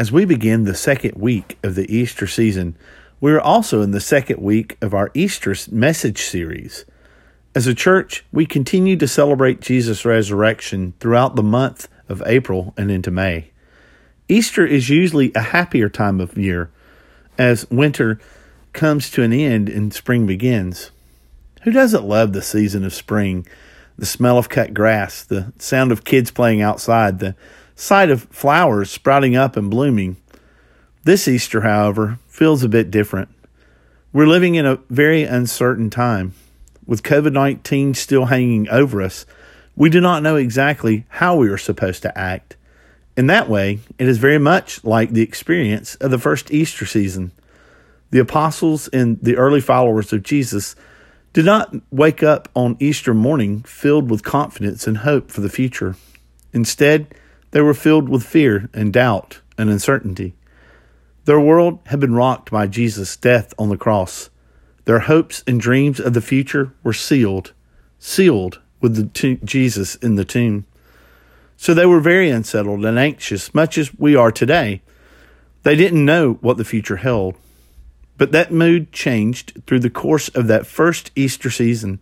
As we begin the second week of the Easter season, we are also in the second week of our Easter message series. As a church, we continue to celebrate Jesus' resurrection throughout the month of April and into May. Easter is usually a happier time of year as winter comes to an end and spring begins. Who doesn't love the season of spring? The smell of cut grass, the sound of kids playing outside, the sight of flowers sprouting up and blooming. This Easter, however, feels a bit different. We're living in a very uncertain time. With COVID 19 still hanging over us, we do not know exactly how we are supposed to act. In that way, it is very much like the experience of the first Easter season. The apostles and the early followers of Jesus did not wake up on Easter morning filled with confidence and hope for the future. Instead, they were filled with fear and doubt and uncertainty. Their world had been rocked by Jesus' death on the cross. Their hopes and dreams of the future were sealed, sealed with the Jesus in the tomb. So they were very unsettled and anxious, much as we are today. They didn't know what the future held. But that mood changed through the course of that first Easter season.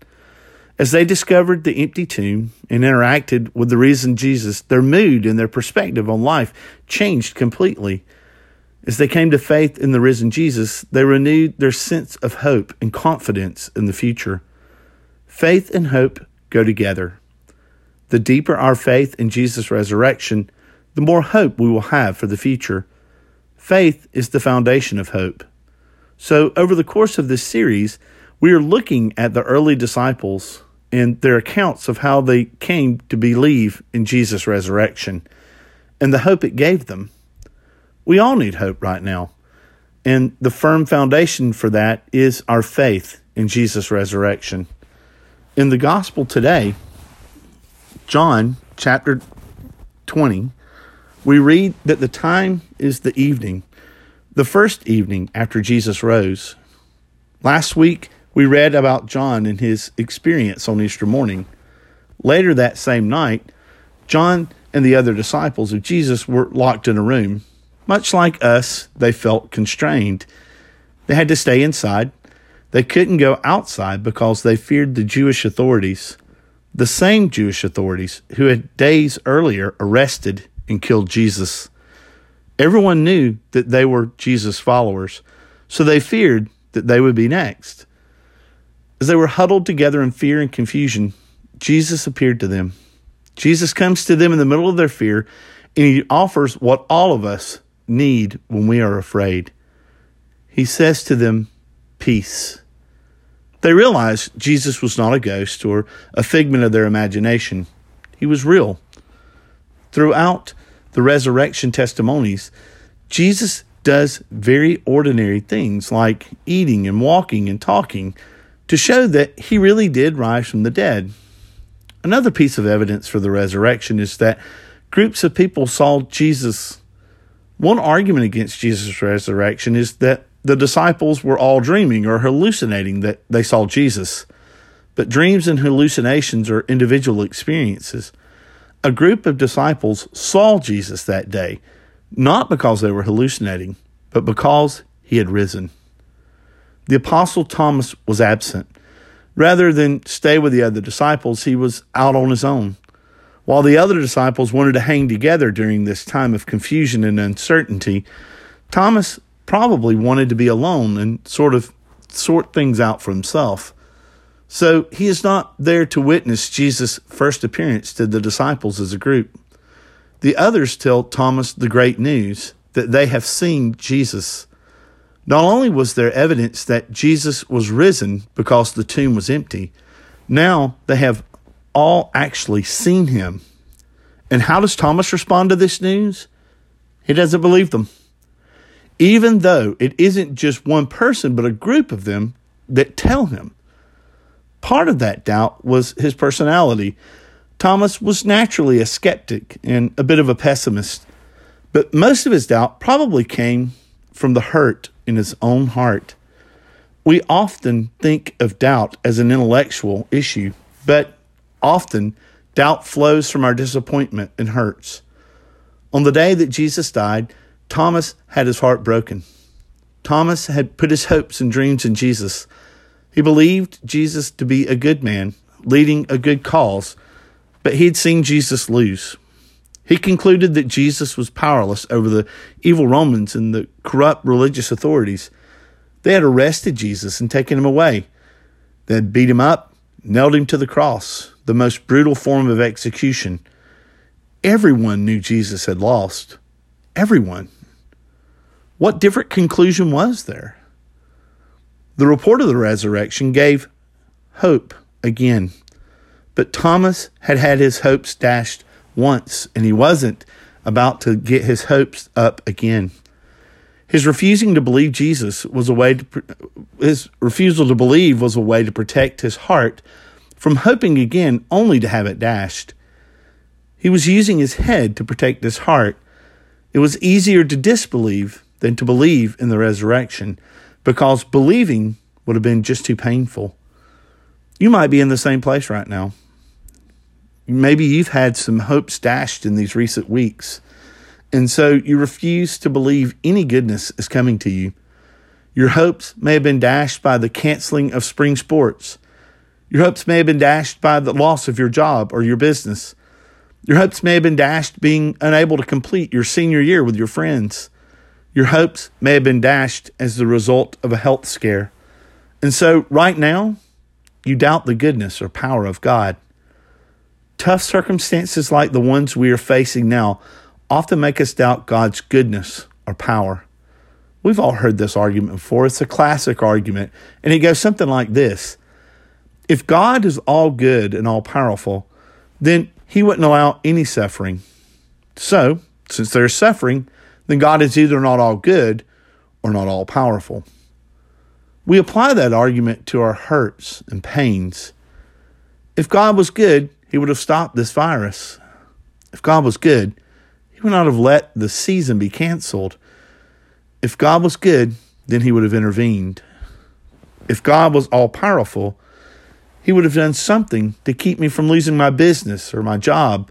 As they discovered the empty tomb and interacted with the risen Jesus, their mood and their perspective on life changed completely. As they came to faith in the risen Jesus, they renewed their sense of hope and confidence in the future. Faith and hope go together. The deeper our faith in Jesus' resurrection, the more hope we will have for the future. Faith is the foundation of hope. So, over the course of this series, we are looking at the early disciples and their accounts of how they came to believe in Jesus' resurrection and the hope it gave them. We all need hope right now. And the firm foundation for that is our faith in Jesus' resurrection. In the gospel today, John chapter 20, we read that the time is the evening, the first evening after Jesus rose. Last week, we read about John and his experience on Easter morning. Later that same night, John and the other disciples of Jesus were locked in a room. Much like us, they felt constrained. They had to stay inside. They couldn't go outside because they feared the Jewish authorities, the same Jewish authorities who had days earlier arrested and killed Jesus. Everyone knew that they were Jesus' followers, so they feared that they would be next. As they were huddled together in fear and confusion, Jesus appeared to them. Jesus comes to them in the middle of their fear, and he offers what all of us need when we are afraid. He says to them, Peace. They realized Jesus was not a ghost or a figment of their imagination. He was real. Throughout the resurrection testimonies, Jesus does very ordinary things like eating and walking and talking to show that he really did rise from the dead. Another piece of evidence for the resurrection is that groups of people saw Jesus. One argument against Jesus' resurrection is that the disciples were all dreaming or hallucinating that they saw Jesus. But dreams and hallucinations are individual experiences. A group of disciples saw Jesus that day, not because they were hallucinating, but because he had risen the Apostle Thomas was absent. Rather than stay with the other disciples, he was out on his own. While the other disciples wanted to hang together during this time of confusion and uncertainty, Thomas probably wanted to be alone and sort of sort things out for himself. So he is not there to witness Jesus' first appearance to the disciples as a group. The others tell Thomas the great news that they have seen Jesus. Not only was there evidence that Jesus was risen because the tomb was empty, now they have all actually seen him. And how does Thomas respond to this news? He doesn't believe them. Even though it isn't just one person, but a group of them that tell him. Part of that doubt was his personality. Thomas was naturally a skeptic and a bit of a pessimist, but most of his doubt probably came from the hurt in his own heart. We often think of doubt as an intellectual issue, but often doubt flows from our disappointment and hurts. On the day that Jesus died, Thomas had his heart broken. Thomas had put his hopes and dreams in Jesus. He believed Jesus to be a good man, leading a good cause, but he had seen Jesus lose. He concluded that Jesus was powerless over the evil Romans and the corrupt religious authorities. They had arrested Jesus and taken him away. They had beat him up, nailed him to the cross, the most brutal form of execution. Everyone knew Jesus had lost. Everyone. What different conclusion was there? The report of the resurrection gave hope again. But Thomas had had his hopes dashed once, and he wasn't about to get his hopes up again. His refusing to believe Jesus was a way to, his refusal to believe was a way to protect his heart from hoping again only to have it dashed. He was using his head to protect his heart. It was easier to disbelieve than to believe in the resurrection because believing would have been just too painful. You might be in the same place right now. Maybe you've had some hopes dashed in these recent weeks, and so you refuse to believe any goodness is coming to you. Your hopes may have been dashed by the canceling of spring sports. Your hopes may have been dashed by the loss of your job or your business. Your hopes may have been dashed being unable to complete your senior year with your friends. Your hopes may have been dashed as the result of a health scare. And so, right now, you doubt the goodness or power of God. Tough circumstances like the ones we are facing now often make us doubt God's goodness or power. We've all heard this argument before. It's a classic argument, and it goes something like this If God is all good and all powerful, then he wouldn't allow any suffering. So, since there's suffering, then God is either not all good or not all powerful. We apply that argument to our hurts and pains. If God was good, he would have stopped this virus. If God was good, he would not have let the season be canceled. If God was good, then he would have intervened. If God was all powerful, he would have done something to keep me from losing my business or my job.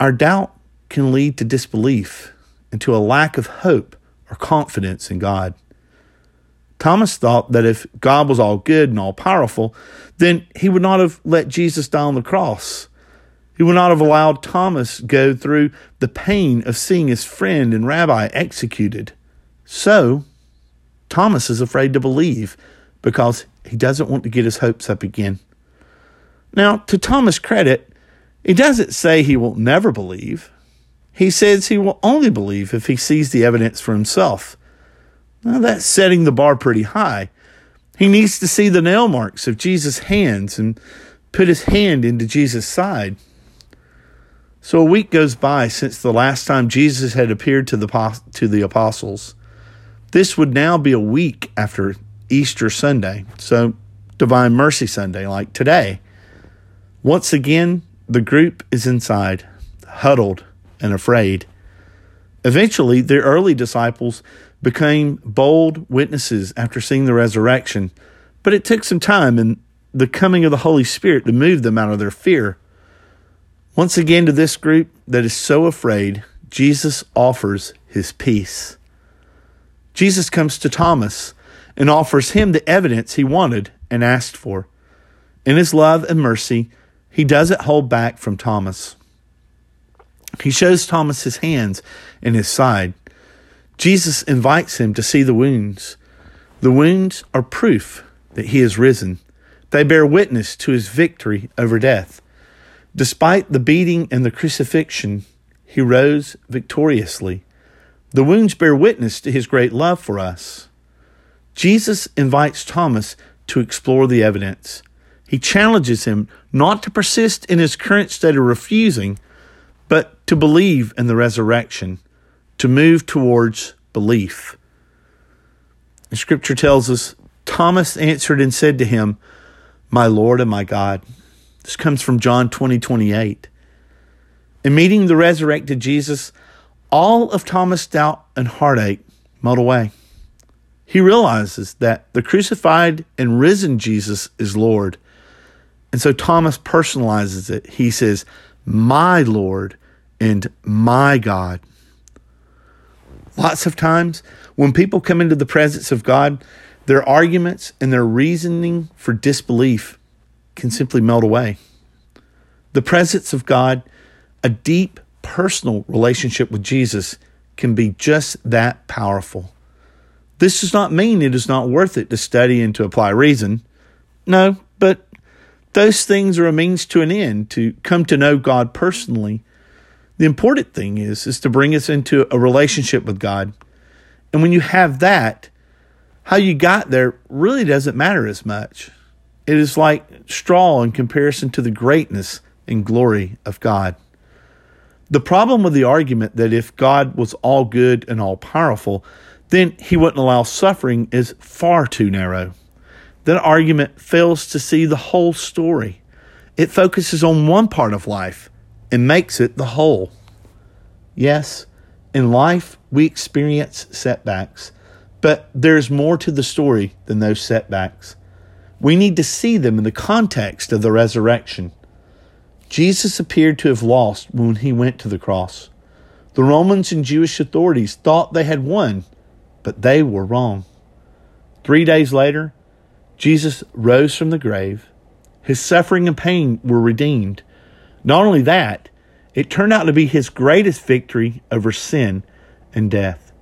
Our doubt can lead to disbelief and to a lack of hope or confidence in God. Thomas thought that if God was all good and all powerful, then he would not have let Jesus die on the cross. He would not have allowed Thomas go through the pain of seeing his friend and rabbi executed. So, Thomas is afraid to believe because he doesn't want to get his hopes up again. Now, to Thomas' credit, he doesn't say he will never believe. He says he will only believe if he sees the evidence for himself. Now, that's setting the bar pretty high. He needs to see the nail marks of Jesus' hands and put his hand into Jesus' side. So a week goes by since the last time Jesus had appeared to the, to the apostles. This would now be a week after Easter Sunday, so Divine Mercy Sunday, like today. Once again, the group is inside, huddled and afraid. Eventually, the early disciples became bold witnesses after seeing the resurrection, but it took some time and the coming of the Holy Spirit to move them out of their fear. Once again, to this group that is so afraid, Jesus offers his peace. Jesus comes to Thomas and offers him the evidence he wanted and asked for. In his love and mercy, he doesn't hold back from Thomas. He shows Thomas his hands and his side. Jesus invites him to see the wounds. The wounds are proof that he has risen. They bear witness to his victory over death. Despite the beating and the crucifixion, he rose victoriously. The wounds bear witness to his great love for us. Jesus invites Thomas to explore the evidence. He challenges him not to persist in his current state of refusing, but to believe in the resurrection, to move towards belief. And scripture tells us Thomas answered and said to him, My Lord and my God. This comes from John 20, 28. In meeting the resurrected Jesus, all of Thomas' doubt and heartache melt away. He realizes that the crucified and risen Jesus is Lord. And so Thomas personalizes it. He says, My Lord and my God. Lots of times, when people come into the presence of God, their arguments and their reasoning for disbelief can simply melt away. The presence of God, a deep personal relationship with Jesus, can be just that powerful. This does not mean it is not worth it to study and to apply reason. No, but those things are a means to an end to come to know God personally. The important thing is is to bring us into a relationship with God. And when you have that, how you got there really doesn't matter as much. It is like straw in comparison to the greatness and glory of God. The problem with the argument that if God was all good and all powerful, then he wouldn't allow suffering is far too narrow. That argument fails to see the whole story. It focuses on one part of life and makes it the whole. Yes, in life we experience setbacks, but there's more to the story than those setbacks. We need to see them in the context of the resurrection. Jesus appeared to have lost when he went to the cross. The Romans and Jewish authorities thought they had won, but they were wrong. Three days later, Jesus rose from the grave. His suffering and pain were redeemed. Not only that, it turned out to be his greatest victory over sin and death.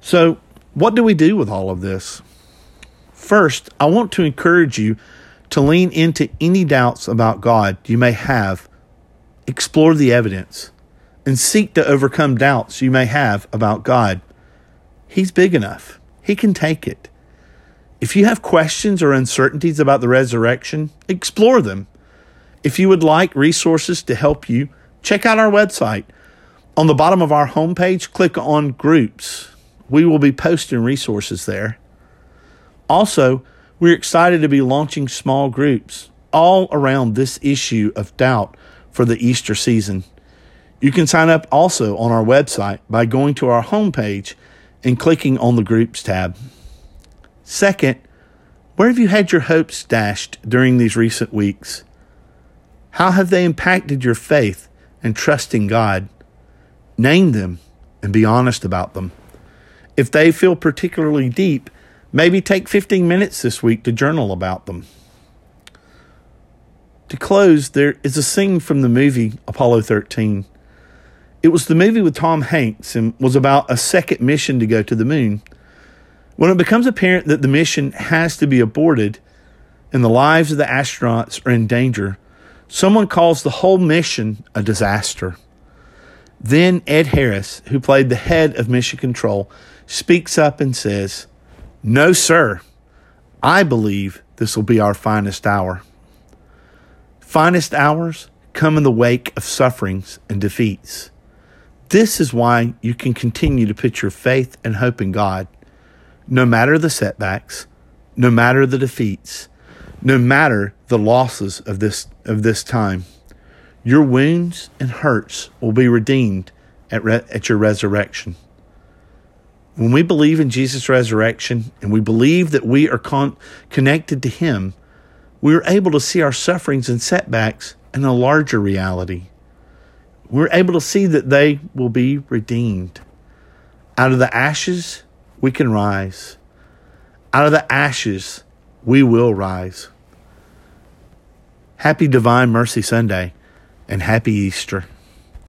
So, what do we do with all of this? First, I want to encourage you to lean into any doubts about God you may have. Explore the evidence and seek to overcome doubts you may have about God. He's big enough, He can take it. If you have questions or uncertainties about the resurrection, explore them. If you would like resources to help you, check out our website. On the bottom of our homepage, click on Groups. We will be posting resources there. Also, we're excited to be launching small groups all around this issue of doubt for the Easter season. You can sign up also on our website by going to our homepage and clicking on the Groups tab. Second, where have you had your hopes dashed during these recent weeks? How have they impacted your faith and trust in God? Name them and be honest about them. If they feel particularly deep, maybe take 15 minutes this week to journal about them. To close, there is a scene from the movie Apollo 13. It was the movie with Tom Hanks and was about a second mission to go to the moon. When it becomes apparent that the mission has to be aborted and the lives of the astronauts are in danger, someone calls the whole mission a disaster. Then Ed Harris, who played the head of Mission Control, speaks up and says, No, sir. I believe this will be our finest hour. Finest hours come in the wake of sufferings and defeats. This is why you can continue to put your faith and hope in God no matter the setbacks, no matter the defeats, no matter the losses of this of this time, your wounds and hurts will be redeemed at, re- at your resurrection. When we believe in Jesus' resurrection and we believe that we are con- connected to Him, we are able to see our sufferings and setbacks in a larger reality. We're able to see that they will be redeemed. Out of the ashes, we can rise. Out of the ashes, we will rise. Happy Divine Mercy Sunday and happy Easter.